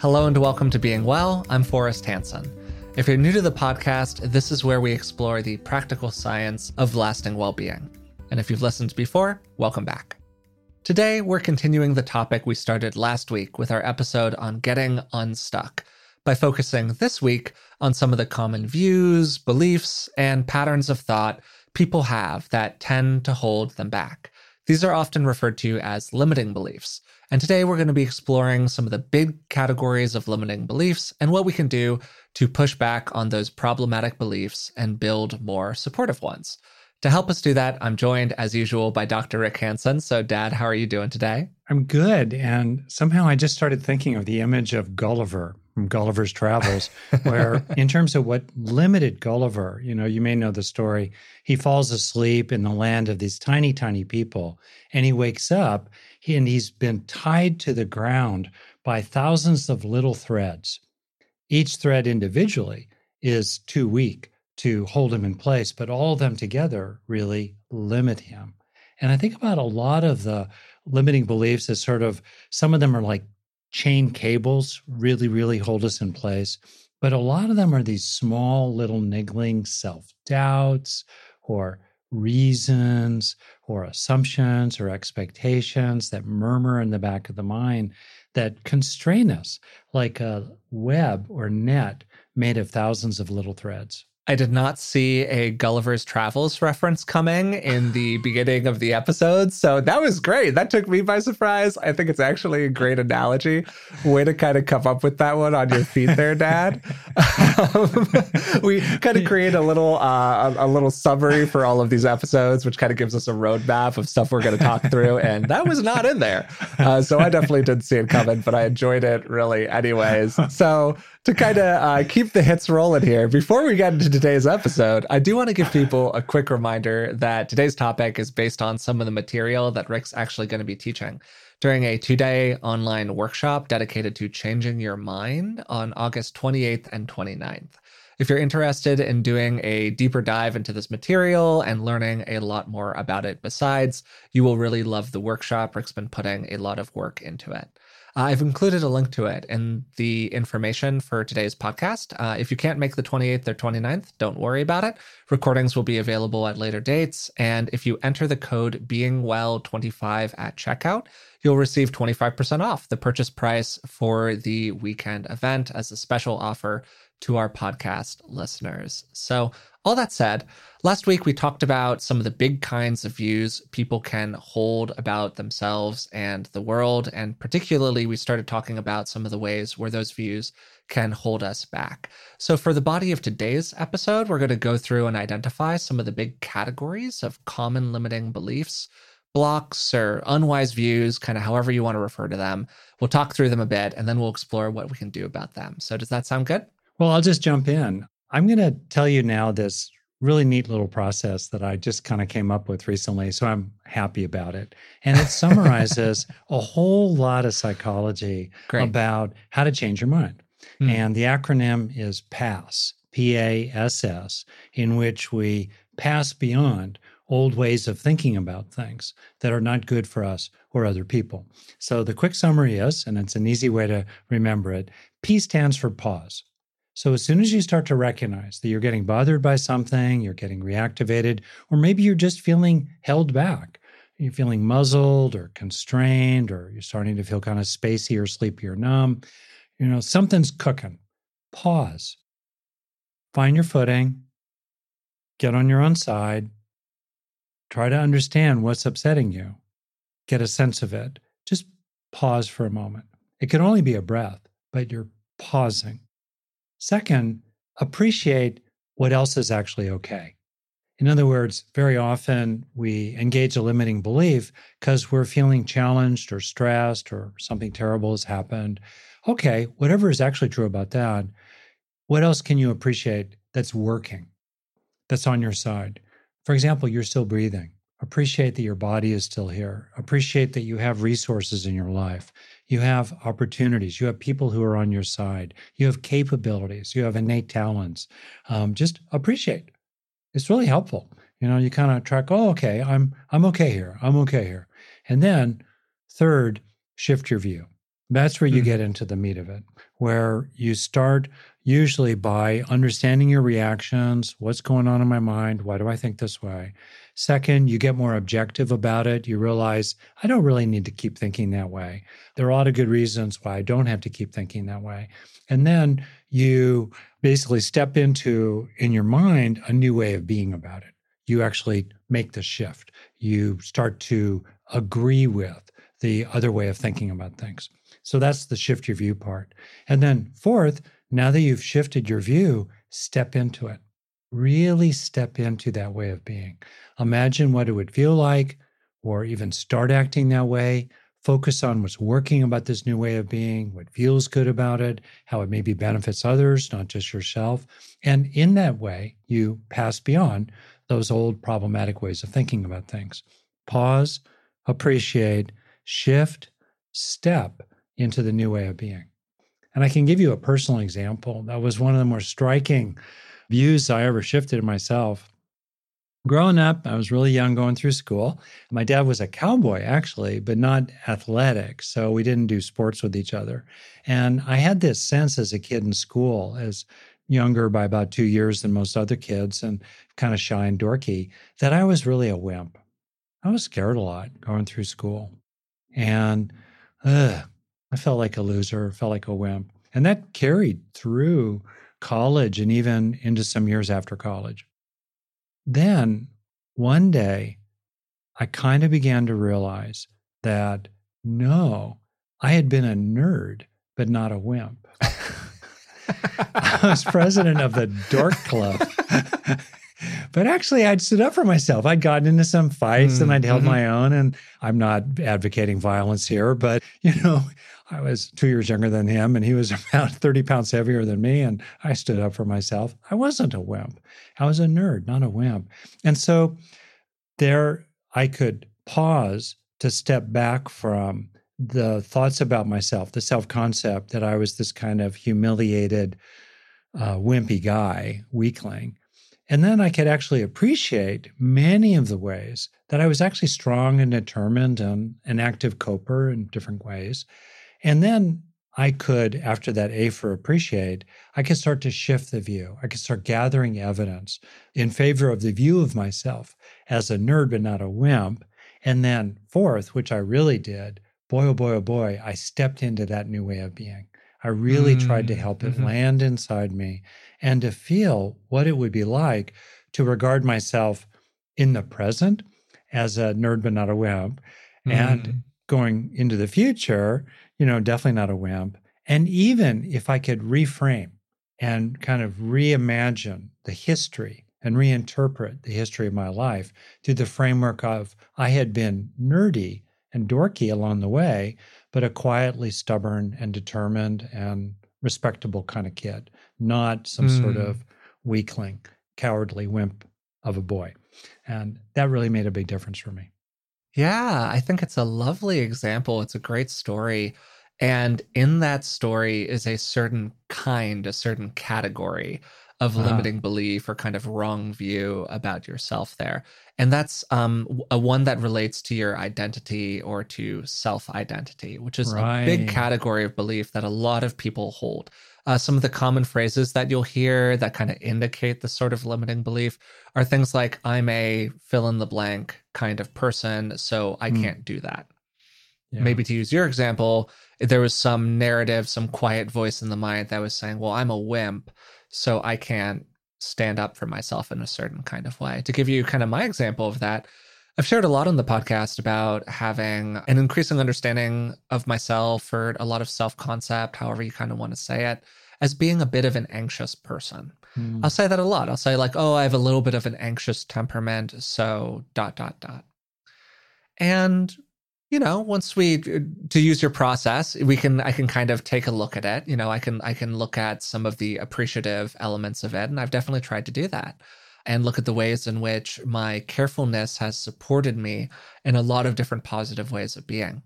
Hello and welcome to Being Well. I'm Forrest Hanson. If you're new to the podcast, this is where we explore the practical science of lasting well being. And if you've listened before, welcome back. Today, we're continuing the topic we started last week with our episode on getting unstuck by focusing this week on some of the common views, beliefs, and patterns of thought people have that tend to hold them back. These are often referred to as limiting beliefs. And today we're going to be exploring some of the big categories of limiting beliefs and what we can do to push back on those problematic beliefs and build more supportive ones. To help us do that, I'm joined as usual by Dr. Rick Hanson. So, Dad, how are you doing today? I'm good. And somehow I just started thinking of the image of Gulliver from Gulliver's Travels, where, in terms of what limited Gulliver, you know, you may know the story. He falls asleep in the land of these tiny, tiny people, and he wakes up and he's been tied to the ground by thousands of little threads. Each thread individually is too weak to hold him in place, but all of them together really limit him. And I think about a lot of the limiting beliefs as sort of some of them are like chain cables, really, really hold us in place. But a lot of them are these small, little niggling self doubts or reasons or assumptions or expectations that murmur in the back of the mind that constrain us like a web or net made of thousands of little threads. I did not see a Gulliver's Travels reference coming in the beginning of the episode. So that was great. That took me by surprise. I think it's actually a great analogy. Way to kind of come up with that one on your feet there, Dad. um, we kind of create a little uh, a, a, little summary for all of these episodes, which kind of gives us a roadmap of stuff we're going to talk through. And that was not in there. Uh, so I definitely didn't see it coming, but I enjoyed it really anyways. So to kind of uh, keep the hits rolling here, before we get into today's episode, I do want to give people a quick reminder that today's topic is based on some of the material that Rick's actually going to be teaching during a two day online workshop dedicated to changing your mind on August 28th and 29th. If you're interested in doing a deeper dive into this material and learning a lot more about it besides, you will really love the workshop. Rick's been putting a lot of work into it. Uh, I've included a link to it in the information for today's podcast. Uh, if you can't make the 28th or 29th, don't worry about it. Recordings will be available at later dates. And if you enter the code BeingWell25 at checkout, you'll receive 25% off the purchase price for the weekend event as a special offer to our podcast listeners. So, all that said, last week we talked about some of the big kinds of views people can hold about themselves and the world. And particularly, we started talking about some of the ways where those views can hold us back. So, for the body of today's episode, we're going to go through and identify some of the big categories of common limiting beliefs blocks or unwise views, kind of however you want to refer to them. We'll talk through them a bit and then we'll explore what we can do about them. So, does that sound good? Well, I'll just jump in. I'm going to tell you now this really neat little process that I just kind of came up with recently. So I'm happy about it. And it summarizes a whole lot of psychology Great. about how to change your mind. Mm. And the acronym is PASS, P A S S, in which we pass beyond old ways of thinking about things that are not good for us or other people. So the quick summary is, and it's an easy way to remember it P stands for pause. So as soon as you start to recognize that you're getting bothered by something, you're getting reactivated, or maybe you're just feeling held back, you're feeling muzzled or constrained, or you're starting to feel kind of spacey or sleepy or numb, you know, something's cooking. Pause. Find your footing. Get on your own side. Try to understand what's upsetting you. Get a sense of it. Just pause for a moment. It can only be a breath, but you're pausing. Second, appreciate what else is actually okay. In other words, very often we engage a limiting belief because we're feeling challenged or stressed or something terrible has happened. Okay, whatever is actually true about that, what else can you appreciate that's working, that's on your side? For example, you're still breathing. Appreciate that your body is still here. Appreciate that you have resources in your life. You have opportunities. You have people who are on your side. You have capabilities. You have innate talents. Um, just appreciate. It's really helpful. You know, you kind of track. Oh, okay, I'm I'm okay here. I'm okay here. And then, third, shift your view. That's where you Mhm. get into the meat of it, where you start usually by understanding your reactions. What's going on in my mind? Why do I think this way? Second, you get more objective about it. You realize I don't really need to keep thinking that way. There are a lot of good reasons why I don't have to keep thinking that way. And then you basically step into, in your mind, a new way of being about it. You actually make the shift. You start to agree with the other way of thinking about things. So that's the shift your view part. And then, fourth, now that you've shifted your view, step into it. Really step into that way of being. Imagine what it would feel like, or even start acting that way. Focus on what's working about this new way of being, what feels good about it, how it maybe benefits others, not just yourself. And in that way, you pass beyond those old problematic ways of thinking about things. Pause, appreciate, shift, step into the new way of being. And I can give you a personal example. That was one of the more striking views I ever shifted in myself. Growing up, I was really young going through school. My dad was a cowboy, actually, but not athletic. So we didn't do sports with each other. And I had this sense as a kid in school, as younger by about two years than most other kids and kind of shy and dorky, that I was really a wimp. I was scared a lot going through school. And I felt like a loser, felt like a wimp. And that carried through college and even into some years after college. Then one day, I kind of began to realize that no, I had been a nerd, but not a wimp. I was president of the Dork Club. but actually, I'd stood up for myself. I'd gotten into some fights Mm, and I'd held mhm. my own. And I'm not advocating violence here, but you know, I was two years younger than him and he was about 30 pounds heavier than me. And I stood up for myself. I wasn't a wimp. I was a nerd, not a wimp. And so there I could pause to step back from the thoughts about myself, the self concept that I was this kind of humiliated, uh, wimpy guy, weakling. And then I could actually appreciate many of the ways that I was actually strong and determined and an active coper in different ways. And then I could, after that A for appreciate, I could start to shift the view. I could start gathering evidence in favor of the view of myself as a nerd, but not a wimp. And then, fourth, which I really did, boy, oh boy, oh boy, I stepped into that new way of being. I really tried to Mm, help it mhm. land inside me and to feel what it would be like to regard myself in the present as a nerd, but not a wimp. And Mm. going into the future, you know, definitely not a wimp. And even if I could reframe and kind of reimagine the history and reinterpret the history of my life through the framework of I had been nerdy and dorky along the way, but a quietly stubborn and determined and respectable kind of kid, not some sort Mm. of weakling, cowardly wimp of a boy. And that really made a big difference for me. Yeah, I think it's a lovely example. It's a great story. And in that story is a certain kind, a certain category of Ah. limiting belief or kind of wrong view about yourself there. And that's um, a one that relates to your identity or to self identity, which is a big category of belief that a lot of people hold. Uh, some of the common phrases that you'll hear that kind of indicate the sort of limiting belief are things like, I'm a fill in the blank kind of person, so I Mm. can't do that. Yeah. Maybe to use your example, there was some narrative, some quiet voice in the mind that was saying, Well, I'm a wimp, so I can't stand up for myself in a certain kind of way. To give you kind of my example of that, I've shared a lot on the podcast about having an increasing understanding of myself or a lot of self concept, however you kind of want to say it, as being a bit of an anxious person. Mm. I'll say that a lot. I'll say, like, oh, I have a little bit of an anxious temperament, so dot, dot, dot. And, you know, once we, to use your process, we can, I can kind of take a look at it. You know, I can, I can look at some of the appreciative elements of it. And I've definitely tried to do that and look at the ways in which my carefulness has supported me in a lot of different positive ways of being.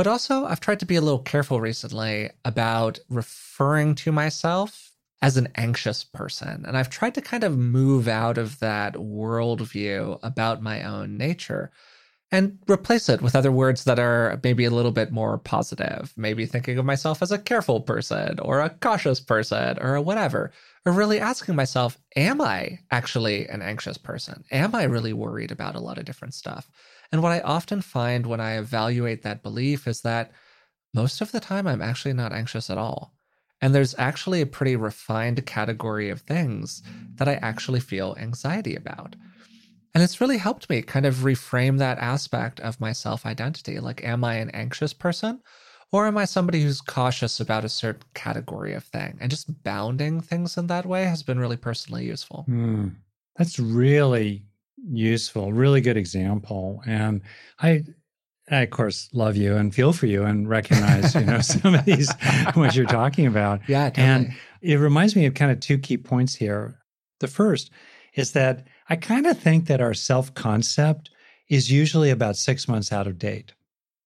But also, I've tried to be a little careful recently about referring to myself as an anxious person. And I've tried to kind of move out of that worldview about my own nature and replace it with other words that are maybe a little bit more positive. Maybe thinking of myself as a careful person or a cautious person or whatever. Or really asking myself, am I actually an anxious person? Am I really worried about a lot of different stuff? And what I often find when I evaluate that belief is that most of the time I'm actually not anxious at all. And there's actually a pretty refined category of things that I actually feel anxiety about. And it's really helped me kind of reframe that aspect of my self identity. Like, am I an anxious person? Or am I somebody who's cautious about a certain category of thing? And just bounding things in that way has been really personally useful. Mm, that's really useful, really good example. And I, I of course love you and feel for you and recognize, you know, some of these what you're talking about. Yeah, totally. and it reminds me of kind of two key points here. The first is that I kind of think that our self concept is usually about six months out of date.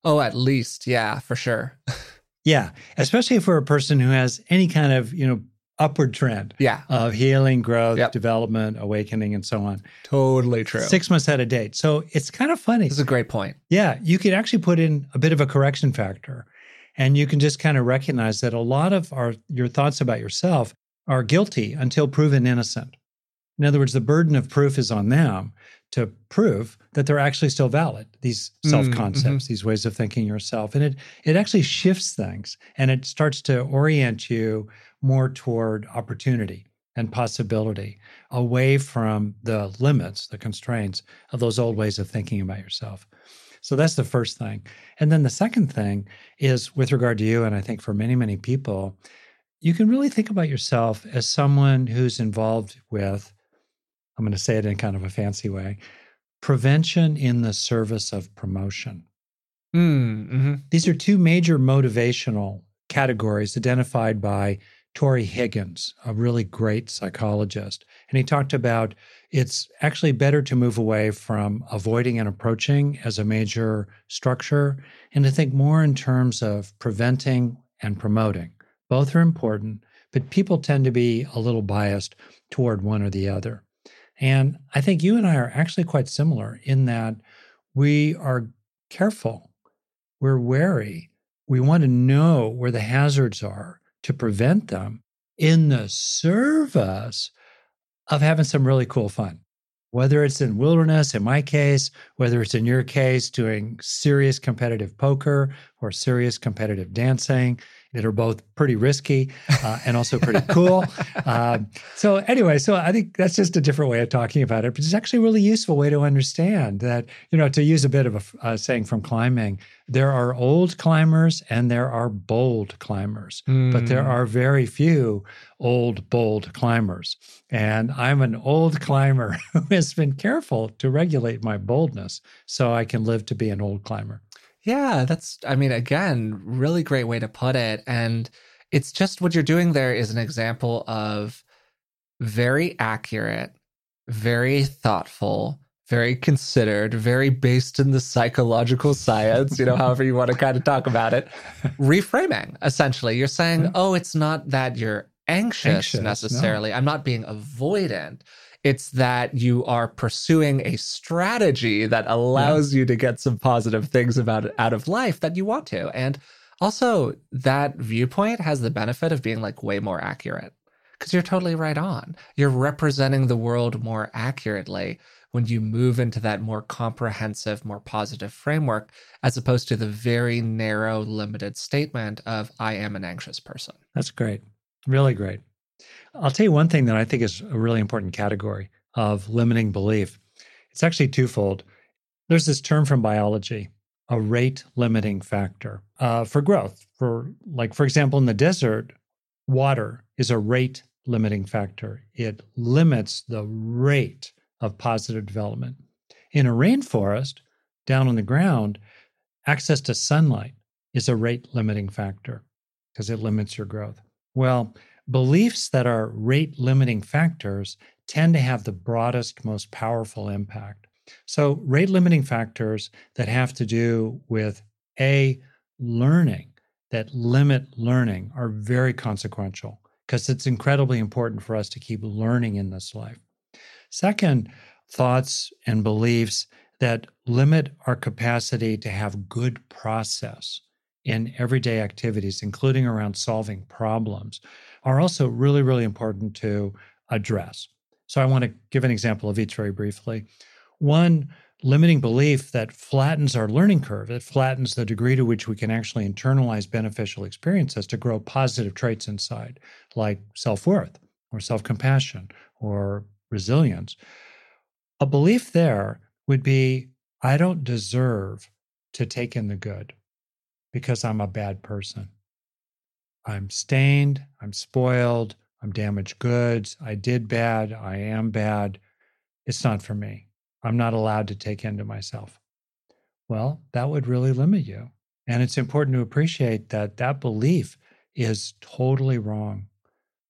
Oh, at least. Yeah, for sure. yeah. Especially for a person who has any kind of, you know, upward trend yeah. of healing, growth, Yep. development, awakening, and so on. Totally true. Six months out of date. So it's kind of funny. This is a great point. Yeah, you could actually put in a bit of a correction factor and you can just kind of recognize that a lot of our your thoughts about yourself are guilty until proven innocent. In other words, the burden of proof is on them to prove that they're actually still valid, these Mm, self-concepts, these ways of thinking yourself. And it it actually shifts things and it starts to orient you more toward opportunity and possibility away from the limits, the constraints of those old ways of thinking about yourself. So that's the first thing. And then the second thing is with regard to you, and I think for many, many people, you can really think about yourself as someone who's involved with, I'm going to say it in kind of a fancy way, prevention in the service of promotion. Mm, hmm These are two major motivational categories identified by Tory Higgins, a really great psychologist. And he talked about it's actually better to move away from avoiding and approaching as a major structure and to think more in terms of preventing and promoting. Both are important, but people tend to be a little biased toward one or the other. And I think you and I are actually quite similar in that we are careful, we're wary, we want to know where the hazards are to prevent them in the service of having some really cool fun. Whether it's in wilderness, in my case, whether it's in your case, doing serious competitive poker or serious competitive dancing that are both pretty risky uh, and also pretty cool. um, so, anyway, so I think that's just a different way of talking about it, but it's actually a really useful way to understand that, you know, to use a bit of a uh, saying from climbing, there are old climbers and there are bold climbers, but there Mm. are very few old, bold climbers. And I'm an old climber who has been careful to regulate my boldness so I can live to be an old climber. Yeah, that's, I mean, again, really great way to put it. And it's just what you're doing there is an example of very accurate, very thoughtful, very considered, very based in the psychological science, you know, however you want to kind of talk about it. Reframing, essentially. You're saying, Yeah. oh, it's not that you're anxious, Anxious, no. necessarily. I'm not being avoidant. It's that you are pursuing a strategy that allows you to get some positive things about out of life that you want to. And also, that viewpoint has the benefit of being like way more accurate because you're totally right on. You're representing the world more accurately when you move into that more comprehensive, more positive framework, as opposed to the very narrow, limited statement of, I am an anxious person. That's great. Really great. I'll tell you one thing that I think is a really important category of limiting belief. It's actually twofold. There's this term from biology, a rate limiting factor uh, for growth. For like, for example, in the desert, water is a rate limiting factor. It limits the rate of positive development. In a rainforest, down on the ground, access to sunlight is a rate limiting factor because it limits your growth. Well, beliefs that are rate limiting factors tend to have the broadest, most powerful impact. So, rate limiting factors that have to do with A, learning, that limit learning, are very consequential because it's incredibly important for us to keep learning in this life. Second, thoughts and beliefs that limit our capacity to have good process in everyday activities, including around solving problems, are also really, really important to address. So I want to give an example of each very briefly. One limiting belief that flattens our learning curve, that flattens the degree to which we can actually internalize beneficial experiences to grow positive traits inside, like self worth or self compassion or resilience. A belief there would be I don't deserve to take in the good because I'm a bad person. I'm stained, I'm spoiled, I'm damaged goods, I did bad, I am bad. It's not for me. I'm not allowed to take into myself. Well, that would really limit you. And it's important to appreciate that that belief is totally wrong.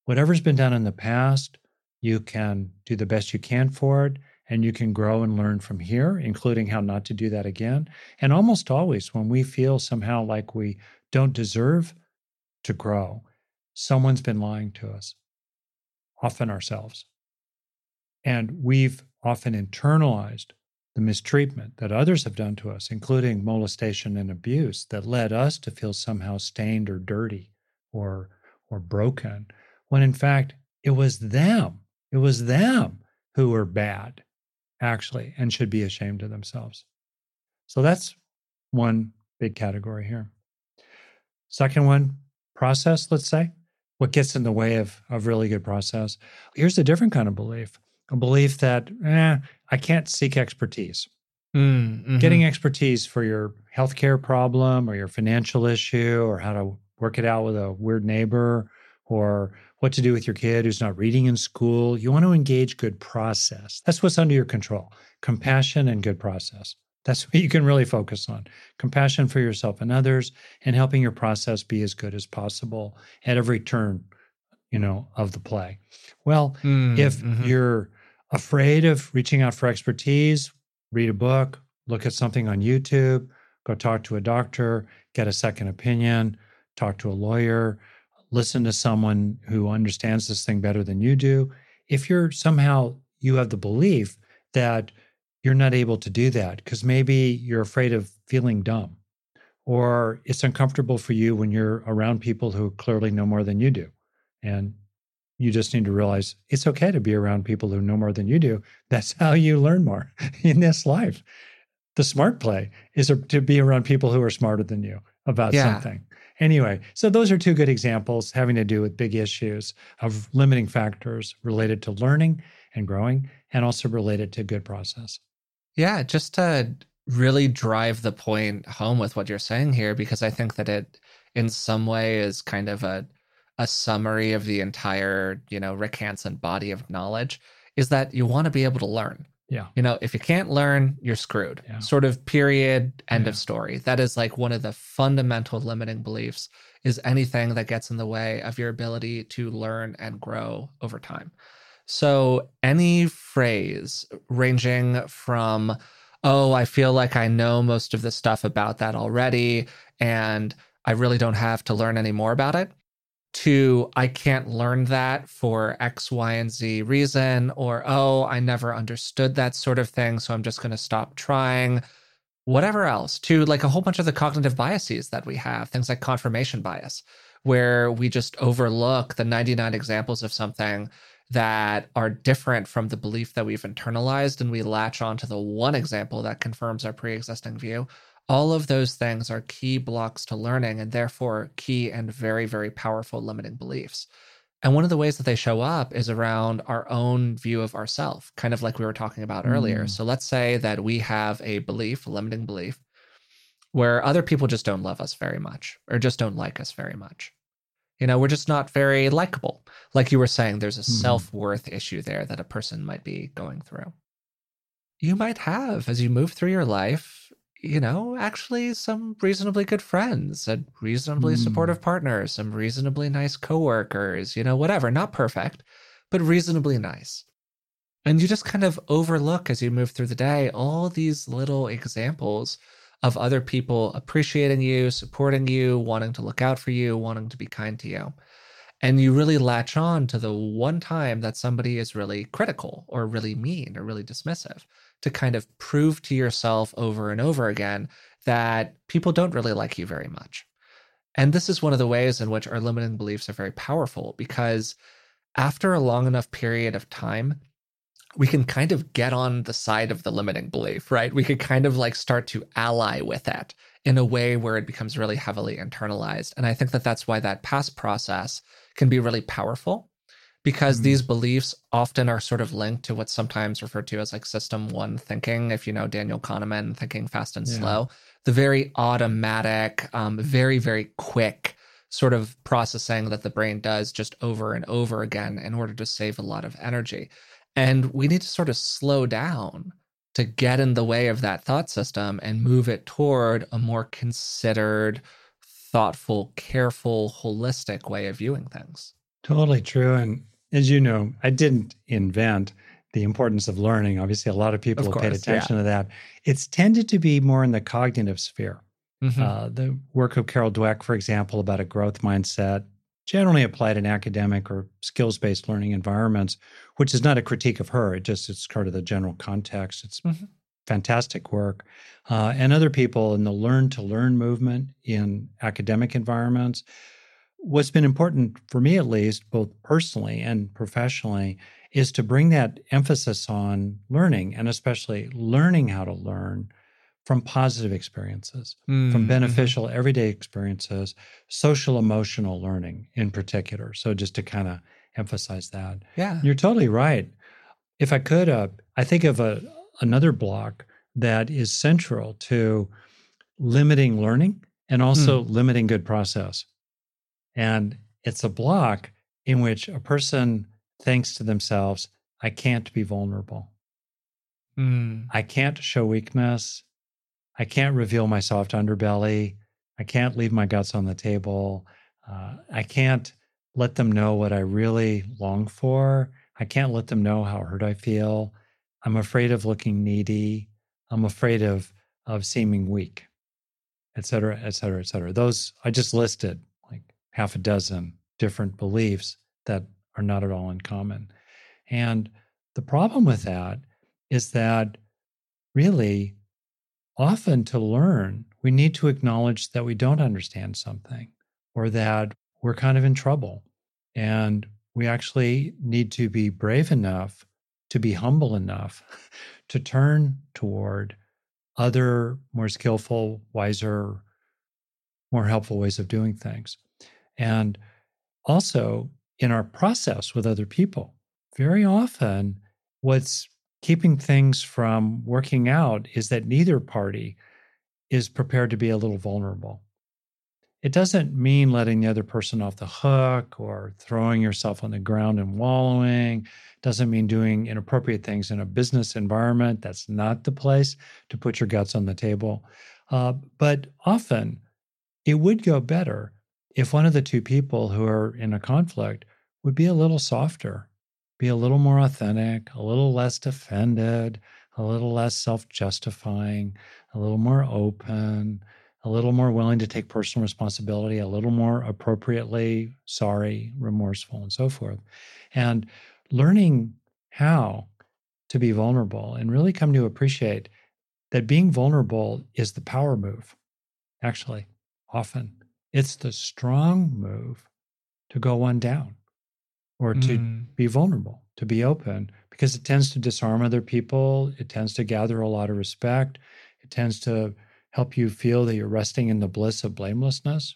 Whatever's been done in the past, you can do the best you can for it, and you can grow and learn from here, including how not to do that again. And almost always, when we feel somehow like we don't deserve to grow, someone's been lying to us, often ourselves. And we've often internalized the mistreatment that others have done to us, including molestation and abuse, that led us to feel somehow stained or dirty or, or broken, when in fact it was them. It was them who were bad, actually, and should be ashamed of themselves. So that's one big category here. Second one, process, let's say. What gets in the way of, of really good process? Here's a different kind of belief a belief that eh, I can't seek expertise. Mm, mm-hmm. Getting expertise for your healthcare problem or your financial issue or how to work it out with a weird neighbor or what to do with your kid who's not reading in school. You want to engage good process. That's what's under your control compassion and good process. That's what you can really focus on compassion for yourself and others and helping your process be as good as possible at every turn you know of the play well mm, if mm-hmm. you're afraid of reaching out for expertise, read a book, look at something on YouTube, go talk to a doctor, get a second opinion, talk to a lawyer, listen to someone who understands this thing better than you do. If you're somehow you have the belief that you're not able to do that because maybe you're afraid of feeling dumb or it's uncomfortable for you when you're around people who clearly know more than you do and you just need to realize it's okay to be around people who know more than you do. That's how you learn more in this life. The smart play is to be around people who are smarter than you about yeah. something. Anyway, so those are two good examples having to do with big issues of limiting factors related to learning and growing and also related to good process. Yeah, just to really drive the point home with what you're saying here, because I think that it in some way is kind of a a summary of the entire, you know, Rick Hanson body of knowledge is that you want to be able to learn. Yeah. You know, if you can't learn, you're screwed. Yeah. Sort of period, end yeah. of story. That is like one of the fundamental limiting beliefs is anything that gets in the way of your ability to learn and grow over time. So any phrase ranging from, oh, I feel like I know most of the stuff about that already, and I really don't have to learn any more about it, to I can't learn that for X, Y, and Z reason, or oh, I never understood that sort of thing, so I'm just going to stop trying. Whatever else, to like a whole bunch of the cognitive biases that we have, things like confirmation bias, where we just overlook the 99 examples of something that are different from the belief that we've internalized and we latch on to the one example that confirms our pre-existing view all of those things are key blocks to learning and therefore key and very, very powerful limiting beliefs. And one of the ways that they show up is around our own view of ourself, kind of like we were talking about mm. earlier. So let's say that we have a belief, a limiting belief, where other people just don't love us very much or just don't like us very much. You know, we're just not very likable. Like you were saying, there's a mm. self worth issue there that a person might be going through. You might have as you move through your life you know, actually some reasonably good friends, and reasonably mm. supportive partners, some reasonably nice coworkers, you know, whatever, not perfect, but reasonably nice. And you just kind of overlook as you move through the day all these little examples of other people appreciating you, supporting you, wanting to look out for you, wanting to be kind to you. And you really latch on to the one time that somebody is really critical or really mean or really dismissive to kind of prove to yourself over and over again that people don't really like you very much. And this is one of the ways in which our limiting beliefs are very powerful because after a long enough period of time, we can kind of get on the side of the limiting belief, right? We could kind of like start to ally with it in a way where it becomes really heavily internalized. And I think that that's why that PASS process can be really powerful because mm-hmm. these beliefs often are sort of linked to what's sometimes referred to as like system one thinking. If you know Daniel Kahneman, thinking fast and yeah. slow, the very automatic, um, very, very quick sort of processing that the brain does just over and over again in order to save a lot of energy. And we need to sort of slow down to get in the way of that thought system and move it toward a more considered, thoughtful, careful, holistic way of viewing things. Totally true. And as you know, I didn't invent the importance of learning. Obviously, a lot of people of have paid attention yeah. to that. It's tended to be more in the cognitive sphere. Mm-hmm. Uh, the work of Carol Dweck, for example, about a growth mindset, generally applied in academic or skills based learning environments, which is not a critique of her. It just it's part of the general context. It's mm-hmm. fantastic work. Uh, and other people in the learn to learn movement in academic environments. What's been important for me, at least, both personally and professionally, is to bring that emphasis on learning and especially learning how to learn from positive experiences, mm-hmm. from beneficial everyday experiences, social emotional learning in particular. So just to kind of emphasize that. Yeah. You're totally right. If I could uh, I think of a another block that is central to limiting learning and also mm. limiting good process. And it's a block in which a person thinks to themselves, I can't be vulnerable. Mm. I can't show weakness. I can't reveal my soft underbelly. I can't leave my guts on the table. Uh, I can't let them know what I really long for. I can't let them know how hurt I feel. I'm afraid of looking needy. I'm afraid of of seeming weak, et cetera, et cetera, et cetera. Those I just listed half a dozen different beliefs that are not at all uncommon. And the problem with that is that really often to learn, we need to acknowledge that we don't understand something or that we're kind of in trouble. And we actually need to be brave enough to be humble enough to turn toward other more skillful, wiser, more helpful ways of doing things. And also in our process with other people, very often what's keeping things from working out is that neither party is prepared to be a little vulnerable. It doesn't mean letting the other person off the hook or throwing yourself on the ground and wallowing. It doesn't mean doing inappropriate things in a business environment. That's not the place to put your guts on the table. Uh, but often it would go better if one of the two people who are in a conflict would be a little softer be a little more authentic, a little less defended, a little less self justifying, a little more open, a little more willing to take personal responsibility, a little more appropriately sorry, remorseful, and so forth. And learning how to be vulnerable and really come to appreciate that being vulnerable is the power move, actually, often. It's the strong move to go one down or to mm. be vulnerable, to be open, because it tends to disarm other people. It tends to gather a lot of respect. It tends to help you feel that you're resting in the bliss of blamelessness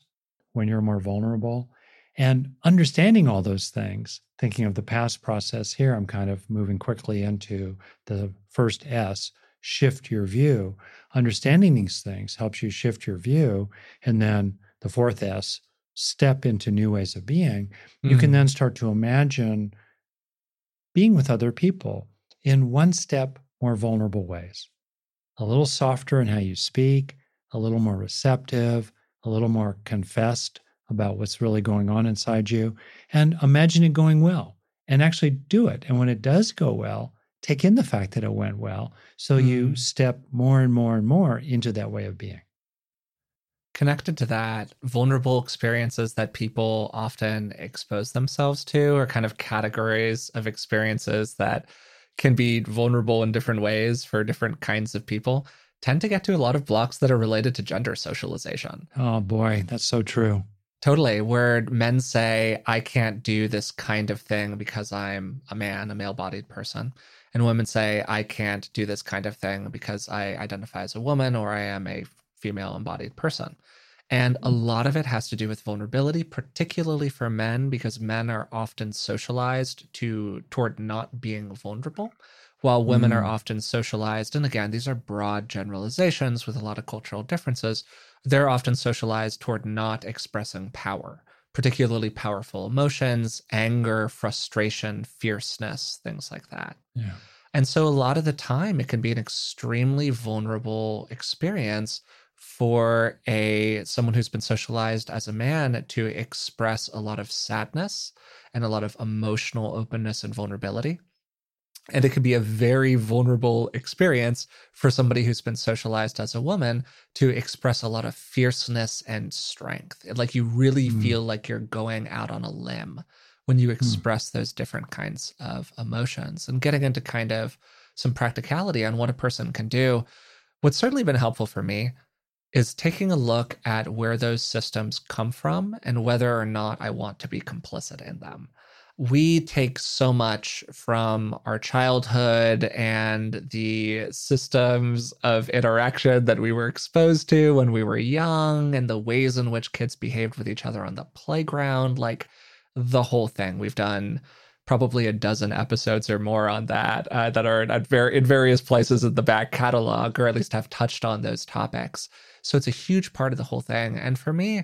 when you're more vulnerable. And understanding all those things, thinking of the PASS process here, I'm kind of moving quickly into the first S shift your view. Understanding these things helps you shift your view. And then the fourth S, step into new ways of being, mm-hmm. you can mm. then start to imagine being with other people in one step more vulnerable ways. A little softer in how you speak, a little more receptive, a little more confessed about what's really going on inside you, and imagine it going well and actually do it. And when it does go well, take in the fact that it went well. So mm-hmm. you step more and more and more into that way of being connected to that, vulnerable experiences that people often expose themselves to are kind of categories of experiences that can be vulnerable in different ways for different kinds of people tend to get to a lot of blocks that are related to gender socialization. Oh boy, that's so true. Totally. Where men say, I can't do this kind of thing because I'm a man, a male bodied person. And women say, I can't do this kind of thing because I identify as a woman or I am a female embodied person. And a lot of it has to do with vulnerability, particularly for men, because men are often socialized to toward not being vulnerable, while women mm. are often socialized. And again, these are broad generalizations with a lot of cultural differences. They're often socialized toward not expressing power, particularly powerful emotions, anger, frustration, fierceness, things like that. Yeah. And so a lot of the time, it can be an extremely vulnerable experience for a someone who's been socialized as a man to express a lot of sadness and a lot of emotional openness and vulnerability and it can be a very vulnerable experience for somebody who's been socialized as a woman to express a lot of fierceness and strength like you really mm. feel like you're going out on a limb when you hmm. express mm. those different kinds of emotions and getting into kind of some practicality on what a person can do what's certainly been helpful for me is taking a look at where those systems come from and whether or not I want to be complicit in them. We take so much from our childhood and the systems of interaction that we were exposed to when we were young and the ways in which kids behaved with each other on the playground, like the whole thing. We've done probably a dozen episodes or more on that uh, that are at ver- in various places in the back catalog or at least have touched on those topics. So it's a huge part of the whole thing. And for me,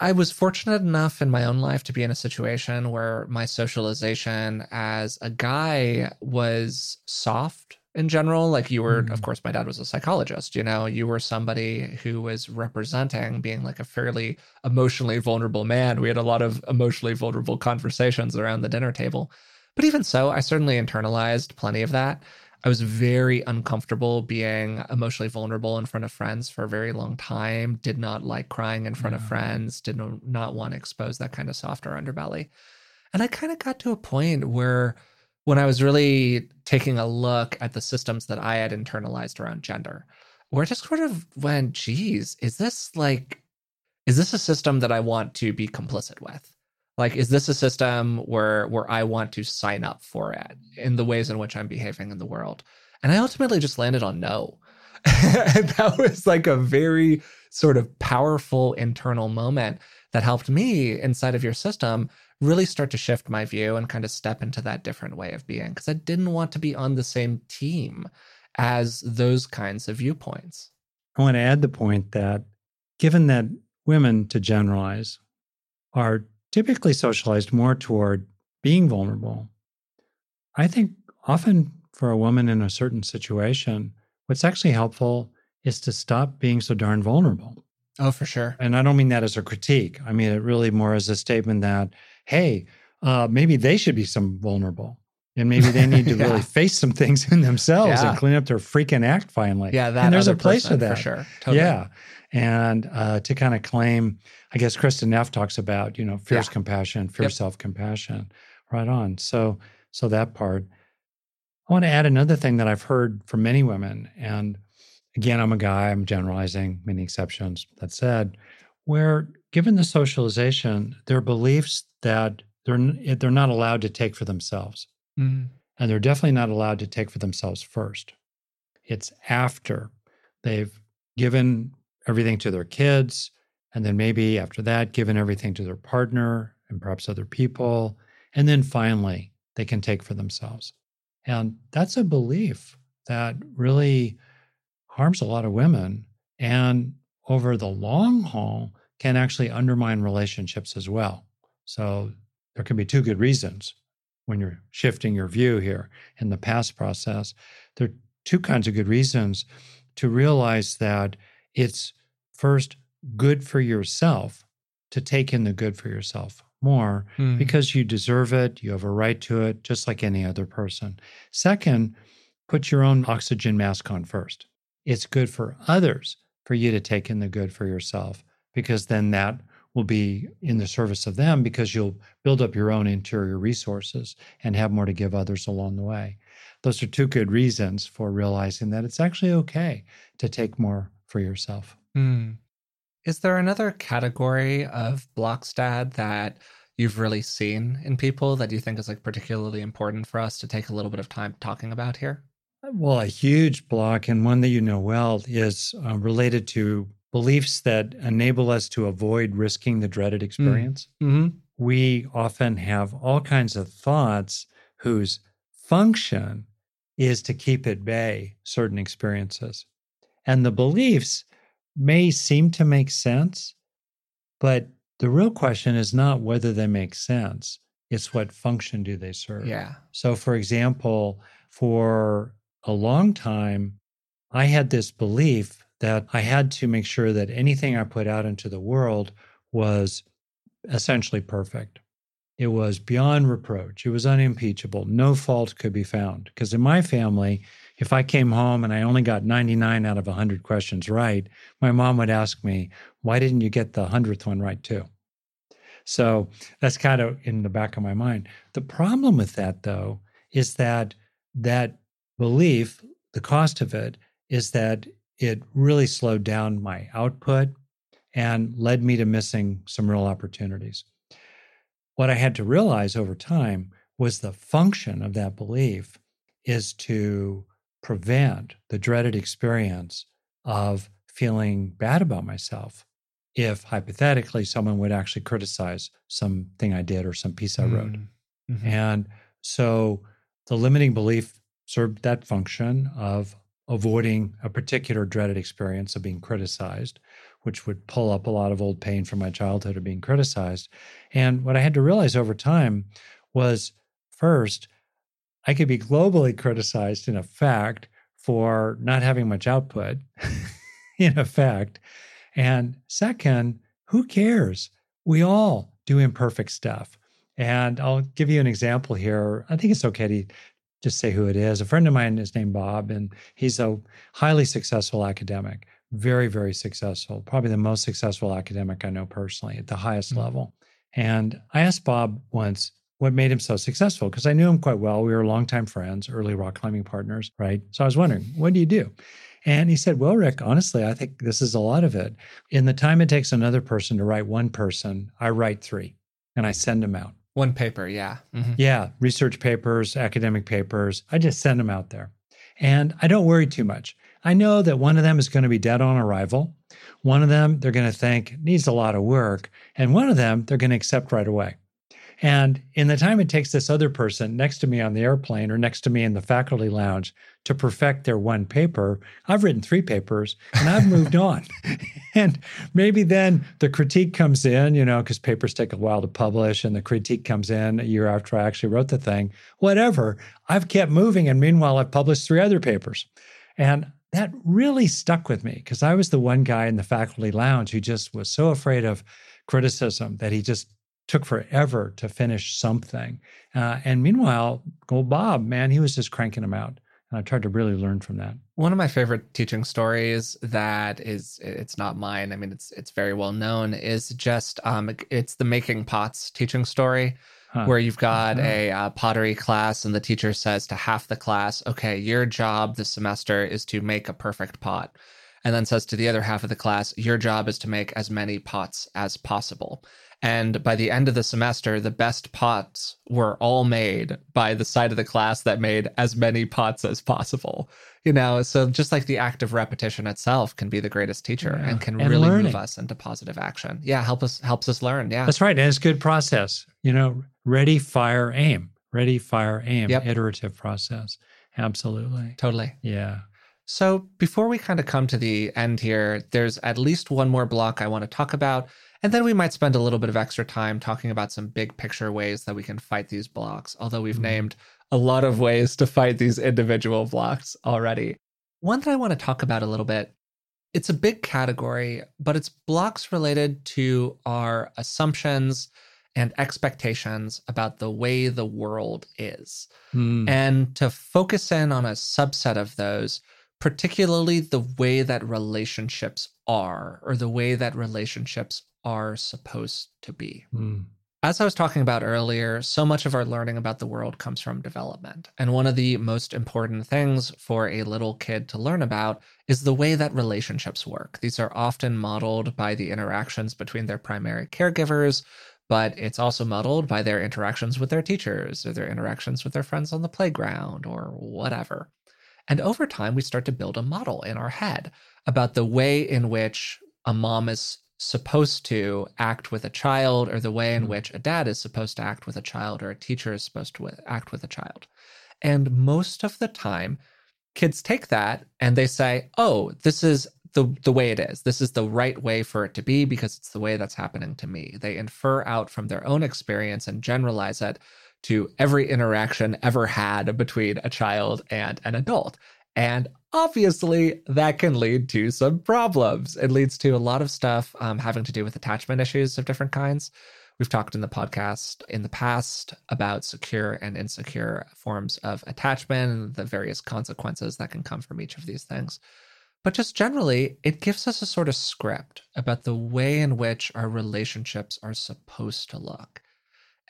I was fortunate enough in my own life to be in a situation where my socialization as a guy was soft in general. Like you were, mm. of course, my dad was a psychologist, you know, you were somebody who was representing being like a fairly emotionally vulnerable man. We had a lot of emotionally vulnerable conversations around the dinner table. But even so, I certainly internalized plenty of that. I was very uncomfortable being emotionally vulnerable in front of friends for a very long time. Did not like crying in front of mm. friends. Did not want to expose that kind of softer underbelly. And I kind of got to a point where, when I was really taking a look at the systems that I had internalized around gender, where I just sort of went, geez, is this like, is this a system that I want to be complicit with? Like is this a system where where i want to sign up for it in the ways in which i'm behaving in the world? And i ultimately just landed on no. And that was like a very sort of powerful internal moment that helped me inside of your system really start to shift my view and kind of step into that different way of being because i didn't want to be on the same team as those kinds of viewpoints. I want to add the point that given that women to generalize are typically socialized more toward being vulnerable. I think often for a woman in a certain situation, what's actually helpful is to stop being so darn vulnerable. Oh, for sure. And I don't mean that as a critique. I mean it really more as a statement that, hey, uh, maybe they should be some vulnerable. And maybe they need to yeah. really face some things in themselves yeah. and clean up their freaking act finally. Yeah, that and there's a place for that. For sure. Totally. Yeah. And uh, to kind of claim, I guess Kristin Neff talks about, you know, fierce yeah. compassion, fierce yep. self-compassion. Right on. So so that part. I want to add another thing that I've heard from many women, and again, I'm a guy, I'm generalizing, many exceptions. That said, where given the socialization, their beliefs that they're they're not allowed to take for themselves, mm-hmm. and they're definitely not allowed to take for themselves first. It's after they've given everything to their kids, and then maybe after that, given everything to their partner and perhaps other people. And then finally, they can take for themselves. And that's a belief that really harms a lot of women and over the long haul can actually undermine relationships as well. So there can be two good reasons when you're shifting your view here in the PASS process. There are two kinds of good reasons to realize that it's first good for yourself to take in the good for yourself more mm. because you deserve it. You have a right to it, just like any other person. Second, put your own oxygen mask on first. It's good for others for you to take in the good for yourself because then that will be in the service of them because you'll build up your own interior resources and have more to give others along the way. Those are two good reasons for realizing that it's actually okay to take more for yourself. Mm. Is there another category of Blockstad that you've really seen in people that you think is like particularly important for us to take a little bit of time talking about here? Well, a huge block and one that you know well is uh, related to beliefs that enable us to avoid risking the dreaded Mm. experience. Mm-hmm. We often have all kinds of thoughts whose function is to keep at bay certain experiences. And the beliefs may seem to make sense, but the real question is not whether they make sense, it's what function do they serve. Yeah. So, for example, for a long time, I had this belief that I had to make sure that anything I put out into the world was essentially perfect. It was beyond reproach. It was unimpeachable. No fault could be found. Because in my family, if I came home and I only got 99 out of 100 questions right, my mom would ask me, Why didn't you get the 100th one right too? So that's kind of in the back of my mind. The problem with that, though, is that that belief, the cost of it, is that it really slowed down my output and led me to missing some real opportunities. What I had to realize over time was the function of that belief is to prevent the dreaded experience of feeling bad about myself if hypothetically someone would actually criticize something I did or some piece I wrote. Mhm. And so the limiting belief served that function of avoiding a particular dreaded experience of being criticized, which would pull up a lot of old pain from my childhood of being criticized. And what I had to realize over time was first, I could be globally criticized in effect for not having much output, in effect. And second, who cares? We all do imperfect stuff. And I'll give you an example here. I think it's okay to just say who it is. A friend of mine is named Bob, and he's a highly successful academic, very, very successful, probably the most successful academic I know personally at the highest Mhm. level. And I asked Bob once what made him so successful because I knew him quite well. We were longtime friends, early rock climbing partners, right? So I was wondering, what do you do? And he said, Well, Rick, honestly, I think this is a lot of it. In the time it takes another person to write one person, I write three and I send them out. One paper, yeah. Mhm. Yeah, research papers, academic papers. I just send them out there. And I don't worry too much. I know that one of them is going to be dead on arrival. One of them they're going to think needs a lot of work. And one of them they're going to accept right away. And in the time it takes this other person next to me on the airplane or next to me in the faculty lounge to perfect their one paper, I've written three papers and I've moved on. and maybe then the critique comes in, you know, because papers take a while to publish and the critique comes in a year after I actually wrote the thing. Whatever. I've kept moving. And meanwhile, I've published three other papers. And that really stuck with me because I was the one guy in the faculty lounge who just was so afraid of criticism that he just took forever to finish something. Uh, and meanwhile, old Bob, man, he was just cranking them out. And I tried to really learn from that. One of my favorite teaching stories that is it's not mine. I mean it's it's very well known is just um it's the making pots teaching story Huh. where you've got Uh-huh. a uh, pottery class and the teacher says to half the class, "Okay, your job this semester is to make a perfect pot." And then says to the other half of the class, "Your job is to make as many pots as possible." And by the end of the semester, the best pots were all made by the side of the class that made as many pots as possible. You know, so just like the act of repetition itself can be the greatest teacher Yeah. and can And really learning. move us into positive action. Yeah, help us helps us learn. Yeah. That's right. And it's a good process. You know, ready, fire, aim. Ready, fire, aim. Yep. Iterative process. Absolutely. totally. Yeah. So, before we kind of come to the end here, there's at least one more block I want to talk about. And then we might spend a little bit of extra time talking about some big picture ways that we can fight these blocks, although we've Mhm. named a lot of ways to fight these individual blocks already. One that I want to talk about a little bit it's a big category, but it's blocks related to our assumptions and expectations about the way the world is Hmm. and to focus in on a subset of those, particularly the way that relationships are or the way that relationships are supposed to be. Mm. As I was talking about earlier, so much of our learning about the world comes from development. And one of the most important things for a little kid to learn about is the way that relationships work. These are often modeled by the interactions between their primary caregivers, but it's also modeled by their interactions with their teachers or their interactions with their friends on the playground or whatever. And over time, we start to build a model in our head about the way in which a mom is supposed to act with a child or the way in mm. which a dad is supposed to act with a child or a teacher is supposed to act with a child. And most of the time, kids take that and they say, oh, this is the, the way it is. This is the right way for it to be because it's the way that's happening to me. They infer out from their own experience and generalize it to every interaction ever had between a child and an adult. And obviously, that can lead to some problems. It leads to a lot of stuff um, having to do with attachment issues of different kinds. We've talked in the podcast in the past about secure and insecure forms of attachment and the various consequences that can come from each of these things. But just generally, it gives us a sort of script about the way in which our relationships are supposed to look.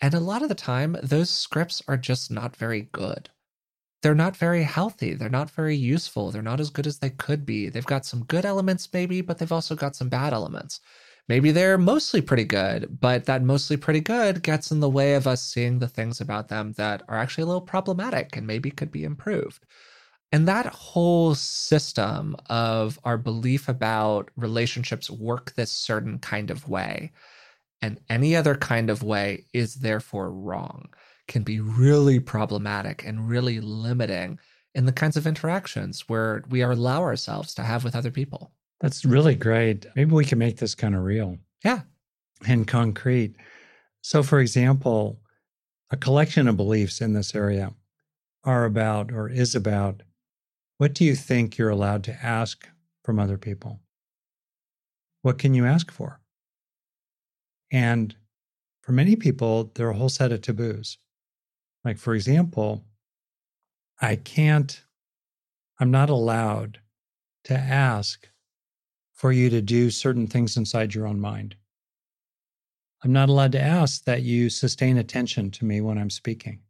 And a lot of the time, those scripts are just not very good they're not very healthy. They're not very useful. They're not as good as they could be. They've got some good elements, maybe, but they've also got some bad elements. Maybe they're mostly pretty good, but that mostly pretty good gets in the way of us seeing the things about them that are actually a little problematic and maybe could be improved. And that whole system of our belief about relationships work this certain kind of way and any other kind of way is therefore wrong can be really problematic and really limiting in the kinds of interactions where we allow ourselves to have with other people. That's really great. Maybe we can make this kind of real. Yeah. And concrete. So, for example, a collection of beliefs in this area are about or is about what do you think you're allowed to ask from other people? What can you ask for? And for many people, there are a whole set of taboos. Like, for example, I can't, I'm not allowed to ask for you to do certain things inside your own mind. I'm not allowed to ask that you sustain attention to me when I'm speaking.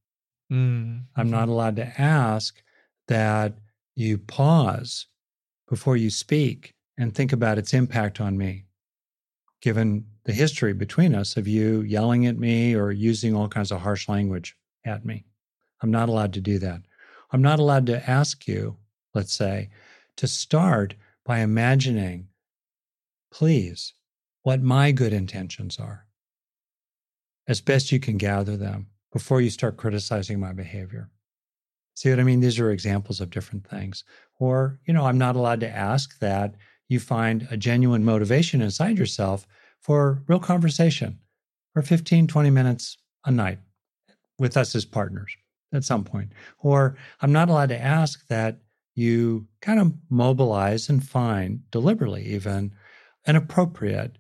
Mm-hmm. I'm not allowed to ask that you pause before you speak and think about its impact on me, given the history between us of you yelling at me or using all kinds of harsh language at me. I'm not allowed to do that. I'm not allowed to ask you, let's say, to start by imagining, please, what my good intentions are, as best you can gather them before you start criticizing my behavior. See what I mean? These are examples of different things. Or, you know, I'm not allowed to ask that you find a genuine motivation inside yourself for real conversation for 15, 20 minutes a night with us as partners at some point. Or I'm not allowed to ask that you kind of mobilize and find deliberately even an appropriate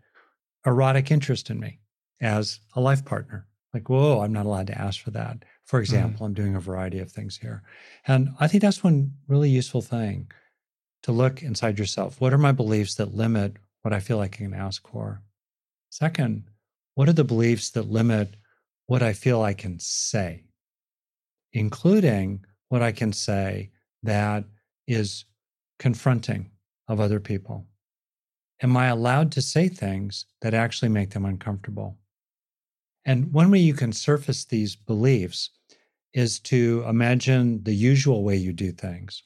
erotic interest in me as a life partner. Like, whoa, I'm not allowed to ask for that. For mm. example, mm. I'm doing a variety of things here. And I think that's one really useful thing to look inside yourself. What are my beliefs that limit what I feel like I can ask for? Second, what are the beliefs that limit what I feel I can say, including what I can say that is confronting of other people. Am I allowed to say things that actually make them uncomfortable? And one way you can surface these beliefs is to imagine the usual way you do things.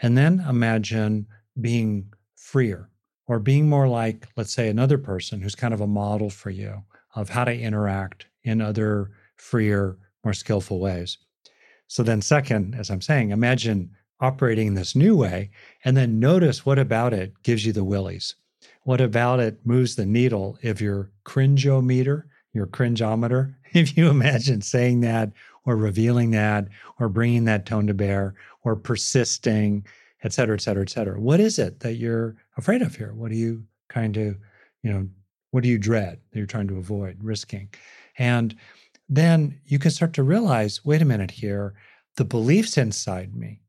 And then imagine being freer or being more like, let's say, another person who's kind of a model for you of how to interact in other freer, more skillful ways. So then, second, as I'm saying, imagine operating in this new way and then notice what about it gives you the willies. What about it moves the needle of your cringeometer, your cringeometer? If you imagine saying that or revealing that or bringing that tone to bear or persisting, et cetera, et cetera, et cetera. What is it that you're afraid of here? What do you kind of, you know, what do you dread that you're trying to avoid risking? And then you can start to realize wait a minute here, the beliefs inside me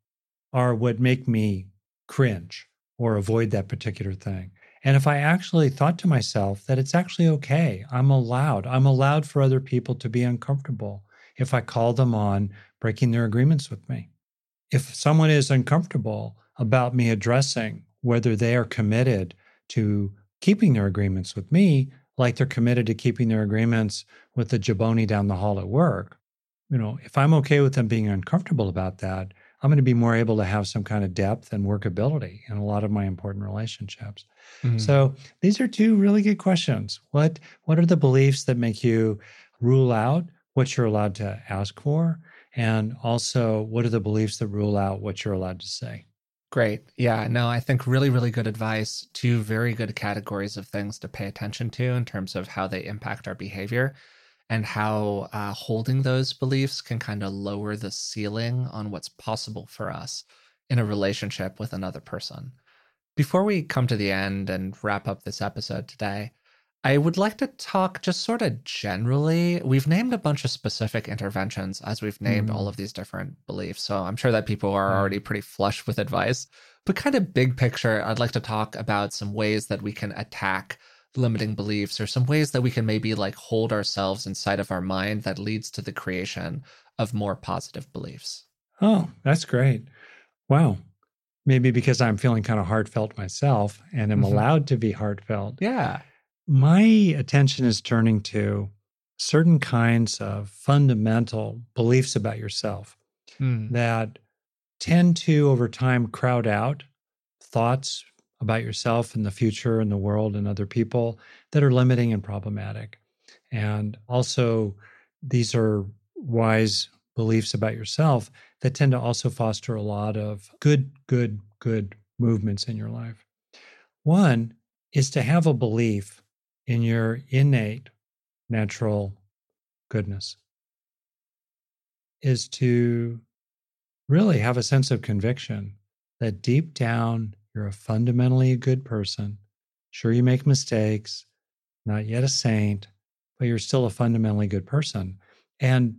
are what make me cringe or avoid that particular thing. And if I actually thought to myself that it's actually okay, I'm allowed, I'm allowed for other people to be uncomfortable if I call them on breaking their agreements with me. If someone is uncomfortable about me addressing whether they are committed to keeping their agreements with me, like they're committed to keeping their agreements with the jaboni down the hall at work, you know, if I'm okay with them being uncomfortable about that, I'm going to be more able to have some kind of depth and workability in a lot of my important relationships. Mm-hmm. So these are two really good questions. What what are the beliefs that make you rule out what you're allowed to ask for? And also, what are the beliefs that rule out what you're allowed to say? Great. Yeah, no, I think really, really good advice. Two very good categories of things to pay attention to in terms of how they impact our behavior and how uh, holding those beliefs can kind of lower the ceiling on what's possible for us in a relationship with another person. Before we come to the end and wrap up this episode today, I would like to talk just sort of generally. We've named a bunch of specific interventions as we've named mm. all of these different beliefs. So I'm sure that people are already pretty flush with advice. But kind of big picture, I'd like to talk about some ways that we can attack limiting beliefs or some ways that we can maybe like hold ourselves inside of our mind that leads to the creation of more positive beliefs. Oh, that's great. Wow. Maybe because I'm feeling kind of heartfelt myself and am mm-hmm. allowed to be heartfelt. Yeah. My attention is turning to certain kinds of fundamental beliefs about yourself mm. that tend to, over time, crowd out thoughts, about yourself and the future and the world and other people that are limiting and problematic. And also, these are wise beliefs about yourself that tend to also foster a lot of good, good, good movements in your life. One is to have a belief in your innate natural goodness, is to really have a sense of conviction that deep down you're a fundamentally good person. Sure, you make mistakes, not yet a saint, but you're still a fundamentally good person. And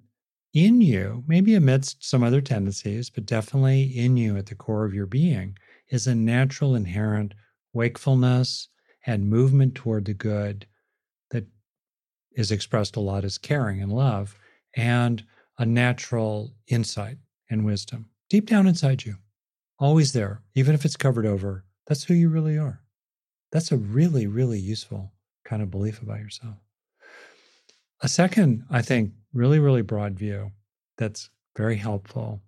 in you, maybe amidst some other tendencies, but definitely in you at the core of your being, is a natural inherent wakefulness and movement toward the good that is expressed a lot as caring and love, and a natural insight and wisdom deep down inside you always there, even if it's covered over. That's who you really are. That's a really, really useful kind of belief about yourself. A second, I think, really, really broad view that's very helpful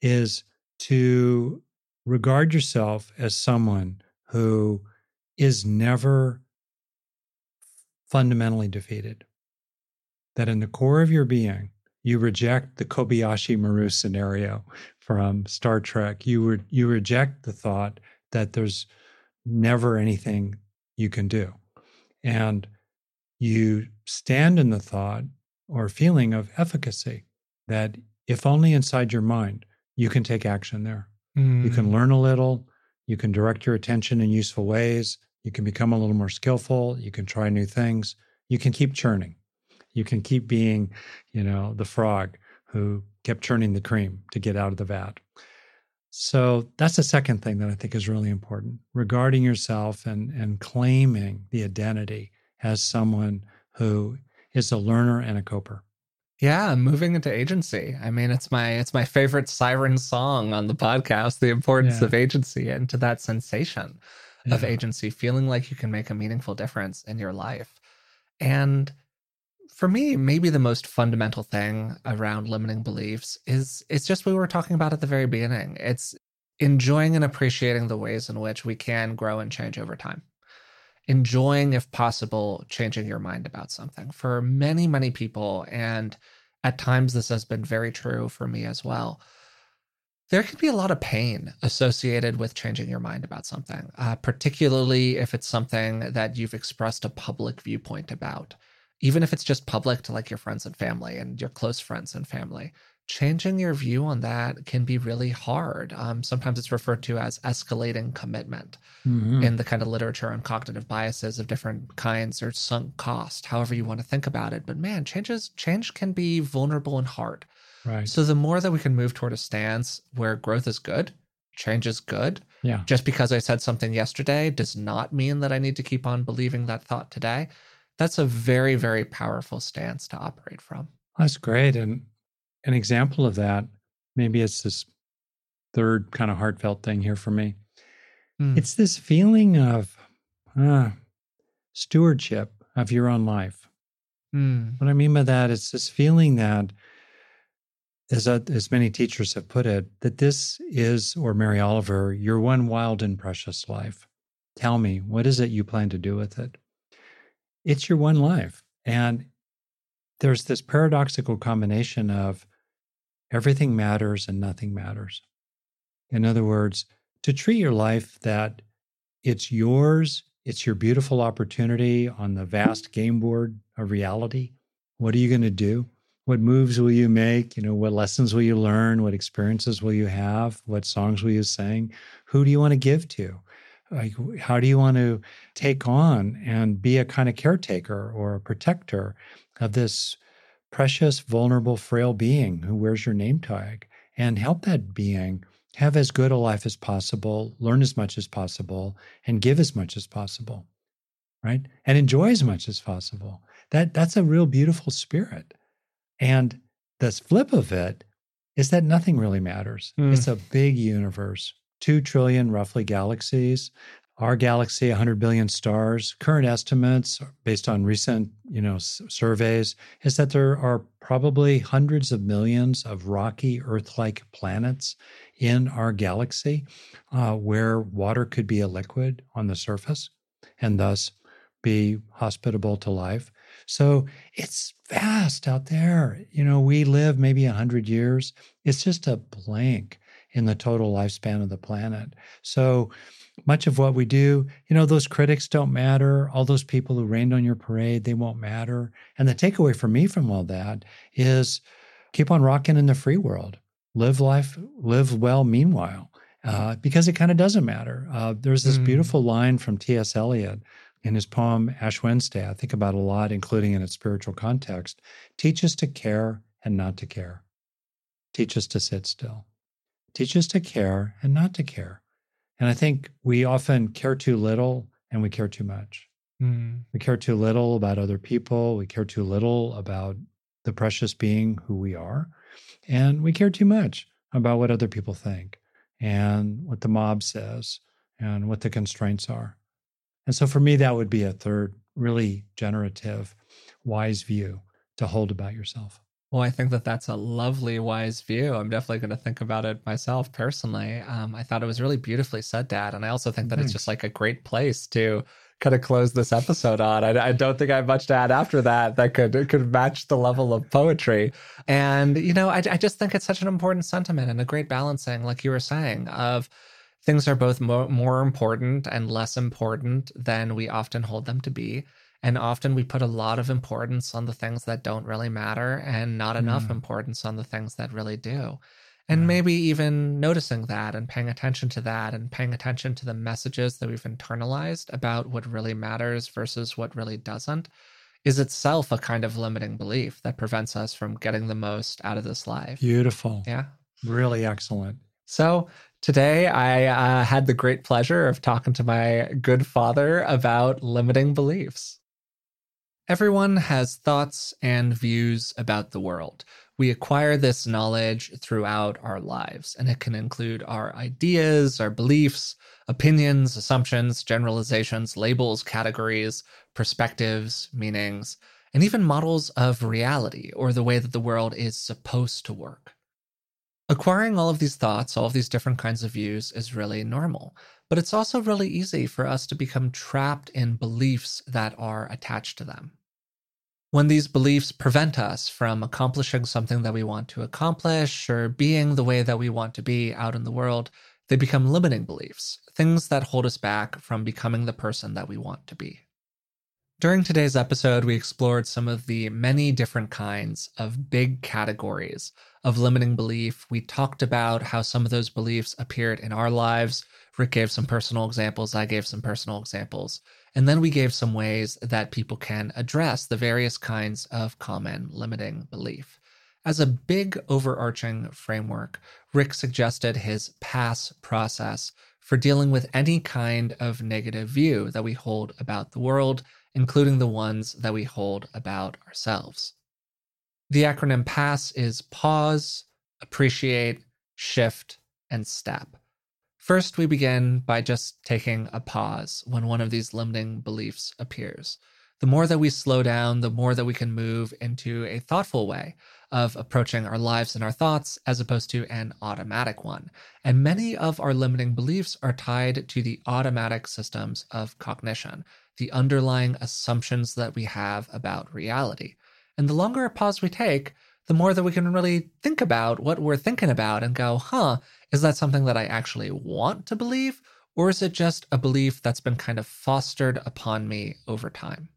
is to regard yourself as someone who is never fundamentally defeated. That in the core of your being, you reject the Kobayashi Maru scenario from Star Trek. You re- you reject the thought that there's never anything you can do, and you stand in the thought or feeling of efficacy that if only inside your mind you can take action there. Mm. You can mm. learn a little. You can direct your attention in useful ways. You can become a little more skillful. You can try new things. You can keep churning you can keep being, you know, the frog who kept churning the cream to get out of the vat. So that's the second thing that I think is really important regarding yourself and, and claiming the identity as someone who is a learner and a coper. Yeah, moving into agency. I mean, it's my it's my favorite siren song on the podcast, the importance yeah. of agency and to that sensation yeah. of agency, feeling like you can make a meaningful difference in your life. And for me, maybe the most fundamental thing around limiting beliefs is it's just what we were talking about at the very beginning. It's enjoying and appreciating the ways in which we can grow and change over time. Enjoying, if possible, changing your mind about something. For many, many people, and at times this has been very true for me as well, there can be a lot of pain associated with changing your mind about something, uh, particularly if it's something that you've expressed a public viewpoint about. Even if it's just public to like your friends and family and your close friends and family changing your view on that can be really hard. Um, sometimes it's referred to as escalating commitment mm-hmm. in the kind of literature on cognitive biases of different kinds or sunk cost however you want to think about it. But man changes change can be vulnerable and hard right so the more that we can move toward a stance where growth is good change is good. Yeah. Just because I said something yesterday does not mean that I need to keep on believing that thought today. That's a very, very powerful stance to operate from. That's great. And an example of that, maybe it's this third kind of heartfelt thing here for me. Mm. It's this feeling of uh, stewardship of your own life. Mm. What I mean by that is this feeling that, as, as many teachers have put it, that this is, or Mary Oliver, your one wild and precious life. Tell me, what is it you plan to do with it? It's your one life. And there's this paradoxical combination of everything matters and nothing matters. In other words, to treat your life that it's yours, it's your beautiful opportunity on the vast game board of reality. What are you going to do? What moves will you make? You know, what lessons will you learn? What experiences will you have? What songs will you sing? Who do you want to give to? Like, how do you want to take on and be a kind of caretaker or a protector of this precious, vulnerable, frail being who wears your name tag and help that being have as good a life as possible, learn as much as possible, and give as much as possible, right? And enjoy as much as possible. That that's a real beautiful spirit. And the flip of it is that nothing really matters. Mm. It's a big universe, two trillion roughly galaxies. Our galaxy, 100 billion stars. Current estimates, based on recent, you know, s- surveys, is that there are probably hundreds of millions of rocky Earth-like planets in our galaxy, uh, where water could be a liquid on the surface, and thus be hospitable to life. So it's vast out there. You know, we live maybe 100 years. It's just a blank in the total lifespan of the planet. So much of what we do, you know, those critics don't matter. All those people who rained on your parade, they won't matter. And the takeaway for me from all that is keep on rocking in the free world. Live life, live well meanwhile, uh, because it kind of doesn't matter. Uh, there's this Mm. beautiful line from T.S. Eliot in his poem Ash Wednesday, I think about a lot, including in its spiritual context. Teach us to care and not to care. Teach us to sit still. Teach us to care and not to care. And I think we often care too little and we care too much. Mm. We care too little about other people. We care too little about the precious being who we are. And we care too much about what other people think and what the mob says and what the constraints are. And so for me, that would be a third really generative, wise view to hold about yourself. Well, I think that that's a lovely, wise view. I'm definitely going to think about it myself personally. Um, I thought it was really beautifully said, Dad. And I also think that it's just like a great place to kind of close this episode on. I, I don't think I have much to add after that that could could match the level of poetry. And you know, I, I just think it's such an important sentiment and a great balancing, like you were saying, of things are both more, more important and less important than we often hold them to be. And often we put a lot of importance on the things that don't really matter and not enough Mm. importance on the things that really do. And maybe even noticing that and paying attention to that and paying attention to the messages that we've internalized about what really matters versus what really doesn't is itself a kind of limiting belief that prevents us from getting the most out of this life. Beautiful. Yeah. Really excellent. So today I uh, had the great pleasure of talking to my good father about limiting beliefs. Everyone has thoughts and views about the world. We acquire this knowledge throughout our lives, and it can include our ideas, our beliefs, opinions, assumptions, generalizations, labels, categories, perspectives, meanings, and even models of reality or the way that the world is supposed to work. Acquiring all of these thoughts, all of these different kinds of views is really normal, but it's also really easy for us to become trapped in beliefs that are attached to them. When these beliefs prevent us from accomplishing something that we want to accomplish or being the way that we want to be out in the world, they become limiting beliefs, things that hold us back from becoming the person that we want to be. During today's episode, we explored some of the many different kinds of big categories of limiting belief. We talked about how some of those beliefs appeared in our lives. Rick gave some personal examples, I gave some personal examples. And then we gave some ways that people can address the various kinds of common limiting belief. As a big overarching framework, Rick suggested his pass process for dealing with any kind of negative view that we hold about the world, including the ones that we hold about ourselves. The acronym PASS is pause, appreciate, shift, and step. First, we begin by just taking a pause when one of these limiting beliefs appears. The more that we slow down, the more that we can move into a thoughtful way of approaching our lives and our thoughts as opposed to an automatic one. And many of our limiting beliefs are tied to the automatic systems of cognition, the underlying assumptions that we have about reality. And the longer a pause we take, the more that we can really think about what we're thinking about and go, huh, is that something that I actually want to believe? Or is it just a belief that's been kind of fostered upon me over time?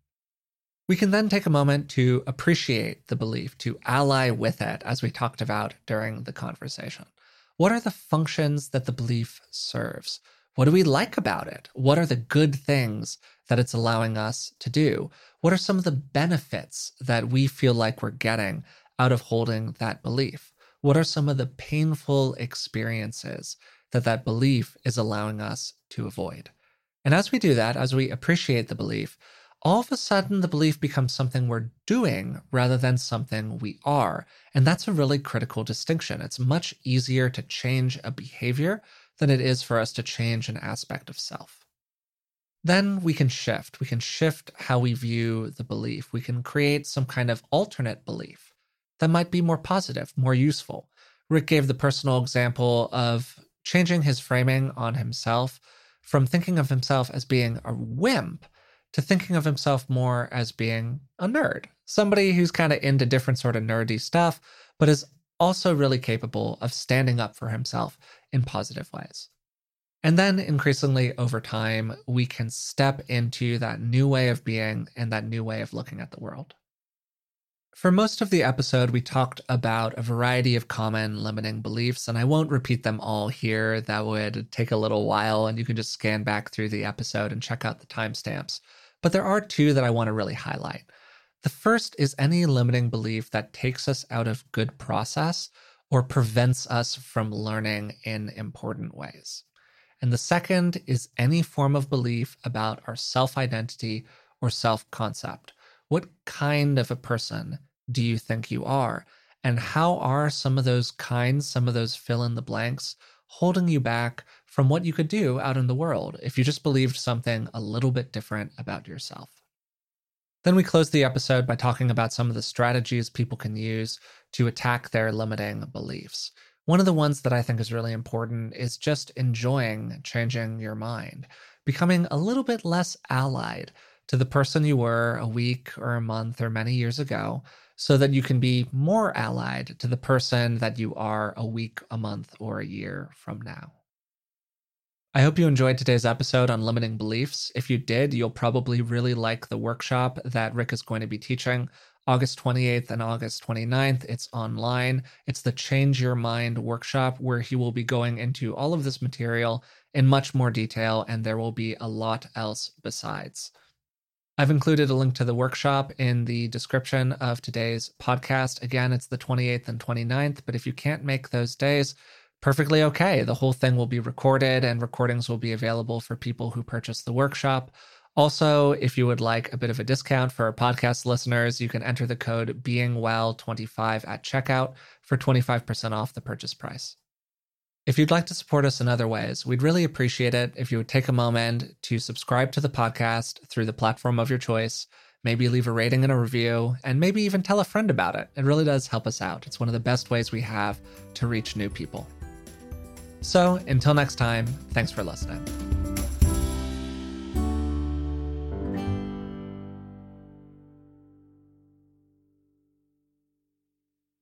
We can then take a moment to appreciate the belief, to ally with it, as we talked about during the conversation. What are the functions that the belief serves? What do we like about it? What are the good things that it's allowing us to do? What are some of the benefits that we feel like we're getting out of holding that belief? What are some of the painful experiences that that belief is allowing us to avoid? And as we do that, as we appreciate the belief, all of a sudden the belief becomes something we're doing rather than something we are. And that's a really critical distinction. It's much easier to change a behavior than it is for us to change an aspect of self. Then we can shift. We can shift how we view the belief. We can create some kind of alternate belief that might be more positive, more useful. Rick gave the personal example of changing his framing on himself from thinking of himself as being a wimp to thinking of himself more as being a nerd, somebody who's kind of into different sort of nerdy stuff, but is also really capable of standing up for himself in positive ways. And then increasingly over time, we can step into that new way of being and that new way of looking at the world. For most of the episode, we talked about a variety of common limiting beliefs, and I won't repeat them all here. That would take a little while, and you can just scan back through the episode and check out the timestamps. But there are two that I want to really highlight. The first is any limiting belief that takes us out of good process or prevents us from learning in important ways. And the second is any form of belief about our self identity or self concept. What kind of a person do you think you are? And how are some of those kinds, some of those fill in the blanks, holding you back from what you could do out in the world if you just believed something a little bit different about yourself. Then we close the episode by talking about some of the strategies people can use to attack their limiting beliefs. One of the ones that I think is really important is just enjoying changing your mind, becoming a little bit less allied to the person you were a week or a month or many years ago, so that you can be more allied to the person that you are a week, a month, or a year from now. I hope you enjoyed today's episode on limiting beliefs. If you did, you'll probably really like the workshop that Rick is going to be teaching August 28th and August 29th. It's online. It's the Change Your Mind workshop where he will be going into all of this material in much more detail, and there will be a lot else besides. I've included a link to the workshop in the description of today's podcast. Again, it's the 28th and 29th, but if you can't make those days, perfectly okay. The whole thing will be recorded and recordings will be available for people who purchase the workshop. Also, if you would like a bit of a discount for our podcast listeners, you can enter the code beingwell25 at checkout for 25% off the purchase price. If you'd like to support us in other ways, we'd really appreciate it if you would take a moment to subscribe to the podcast through the platform of your choice, maybe leave a rating and a review, and maybe even tell a friend about it. It really does help us out. It's one of the best ways we have to reach new people. So until next time, thanks for listening.